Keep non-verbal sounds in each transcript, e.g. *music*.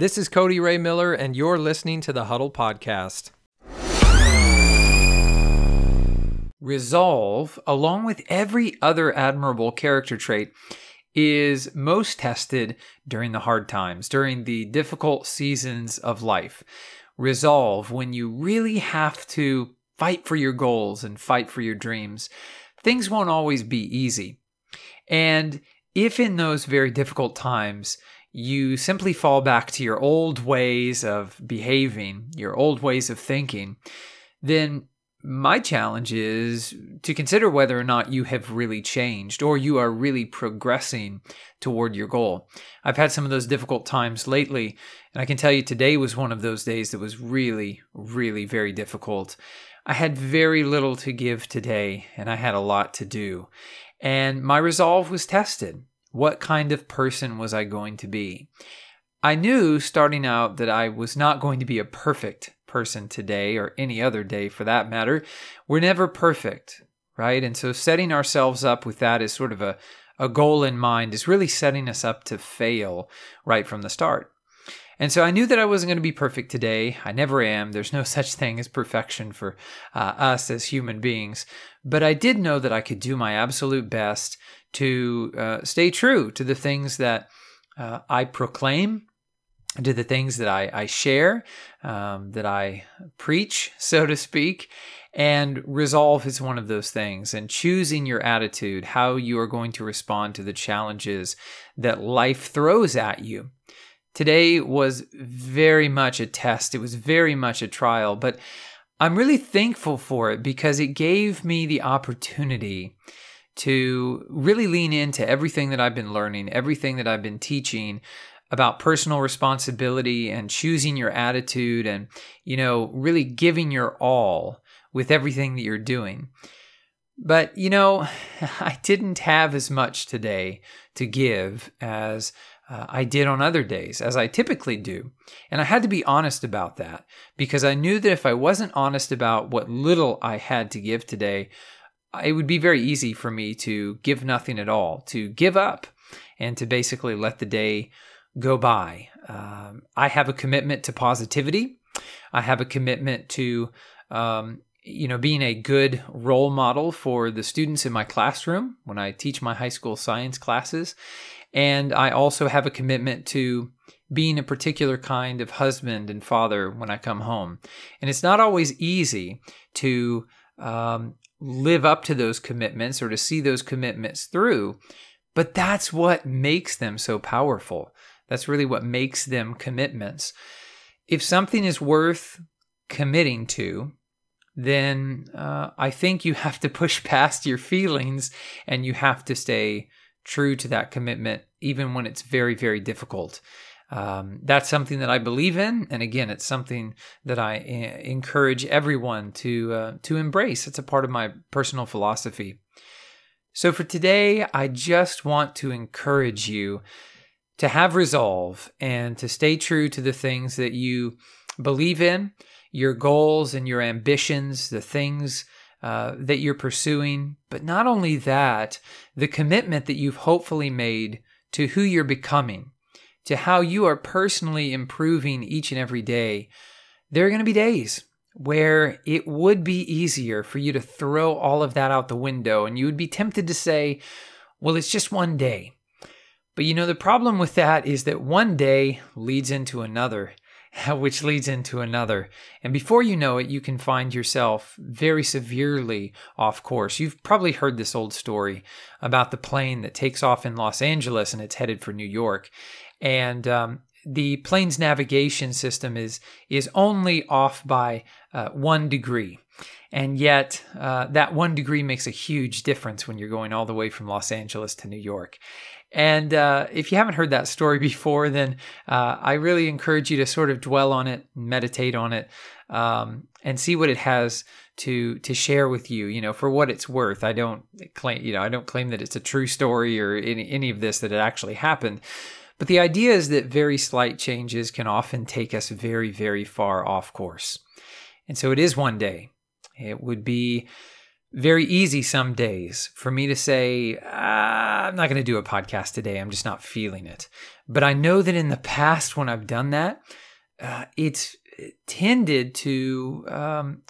This is Cody Ray Miller, and you're listening to the Huddle Podcast. Resolve, along with every other admirable character trait, is most tested during the hard times, during the difficult seasons of life. Resolve, when you really have to fight for your goals and fight for your dreams, things won't always be easy. And if in those very difficult times you simply fall back to your old ways of behaving, your old ways of thinking, then my challenge is to consider whether or not you have really changed or you are really progressing toward your goal. I've had some of those difficult times lately, and I can tell you today was one of those days that was really, really very difficult. I had very little to give today, and I had a lot to do. And my resolve was tested. What kind of person was I going to be? I knew starting out that I was not going to be a perfect person today or any other day for that matter. We're never perfect, right? And so setting ourselves up with that as sort of a, a goal in mind is really setting us up to fail right from the start. And so I knew that I wasn't going to be perfect today. I never am. There's no *laughs* such thing as perfection for uh, us as human beings. But I did know that I could do my absolute best to uh, stay true to the things that uh, I proclaim, to the things that I, I share, um, that I preach, *laughs* so to speak. And resolve is one of those things. And choosing your attitude, how you are going to respond to the challenges that life throws at you. Today was very much a test. It was very much a trial, but I'm really thankful for it because it gave me the opportunity to really lean into everything that I've been learning, everything that I've been teaching about personal responsibility and choosing your attitude and, you know, really giving your all with everything that you're doing. But, you know, *laughs* I didn't have as much today to give as uh, I did on other days, as I typically do. And I had to be honest about that because I knew that if I wasn't honest about what little I had to give today, it would be very easy for me to give nothing at all, to give up, and to basically let the day go by. Um, I have a commitment to positivity. I have a commitment to, um, you know, being a good role model for the students in my classroom when I teach my high school science classes. And I also have a commitment to being a particular kind of husband and father when I come home. And it's not always easy to um, live up to those commitments or to see those commitments through, but that's what makes them so powerful. That's really what makes them commitments. If something is worth committing to, then uh, I think you have to push *laughs* past your feelings and you have to stay true to that commitment, even when it's very, very difficult. Um, that's something that I believe in, and again, it's something that I uh, encourage everyone to uh, to embrace. It's a part of my personal philosophy. So for today, I just want to encourage you to have resolve and to stay true to the things that you believe in, your goals and your ambitions, the things uh, that you're pursuing. But not only that, the commitment that you've hopefully made to who you're becoming, to how you are personally improving each and every day. There are going to be days where it would be easier for you to throw all of that out the window and you would be tempted to say, well, it's just one day. But you know, the problem with that is that one day leads into another, *laughs* which leads into another. And before you know it, you can find yourself very severely off course. You've probably heard this old story about the plane that takes off in Los Angeles and it's headed for New York. And um, the plane's navigation system is is only off by uh, one degree. And yet, uh, that one degree makes a huge difference when you're going all the way from Los Angeles to New York. And uh, if you haven't heard that story *laughs* before, then uh, I really encourage you to sort of dwell on it, meditate on it, um, and see what it has to to share with you. You know, for what it's worth. I don't claim, you know, I don't claim that it's a true story or any any of this that it actually happened. But the idea is that very slight changes can often take us very, very far off course. And so it is one day. It would be very easy some days for me to say, ah, I'm not going to do a podcast today. I'm just not feeling it. But I know that in the past, when I've done that, uh, it's tended to, um,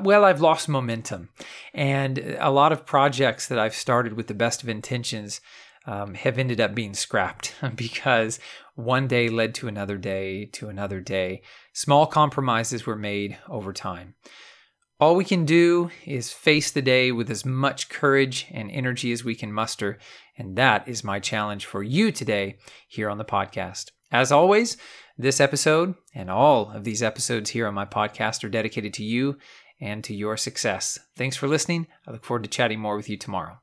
well, I've lost momentum. And a lot of projects that I've started with the best of intentions um, have ended up being scrapped *laughs* because one day led to another day to another day. Small compromises were made over time. All we can do is face the day with as much courage and energy as we can muster, and that is my challenge for you today here on the podcast. As always, this episode and all of these episodes here on my podcast are dedicated to you and to your success. Thanks for listening. I look forward to chatting more with you tomorrow.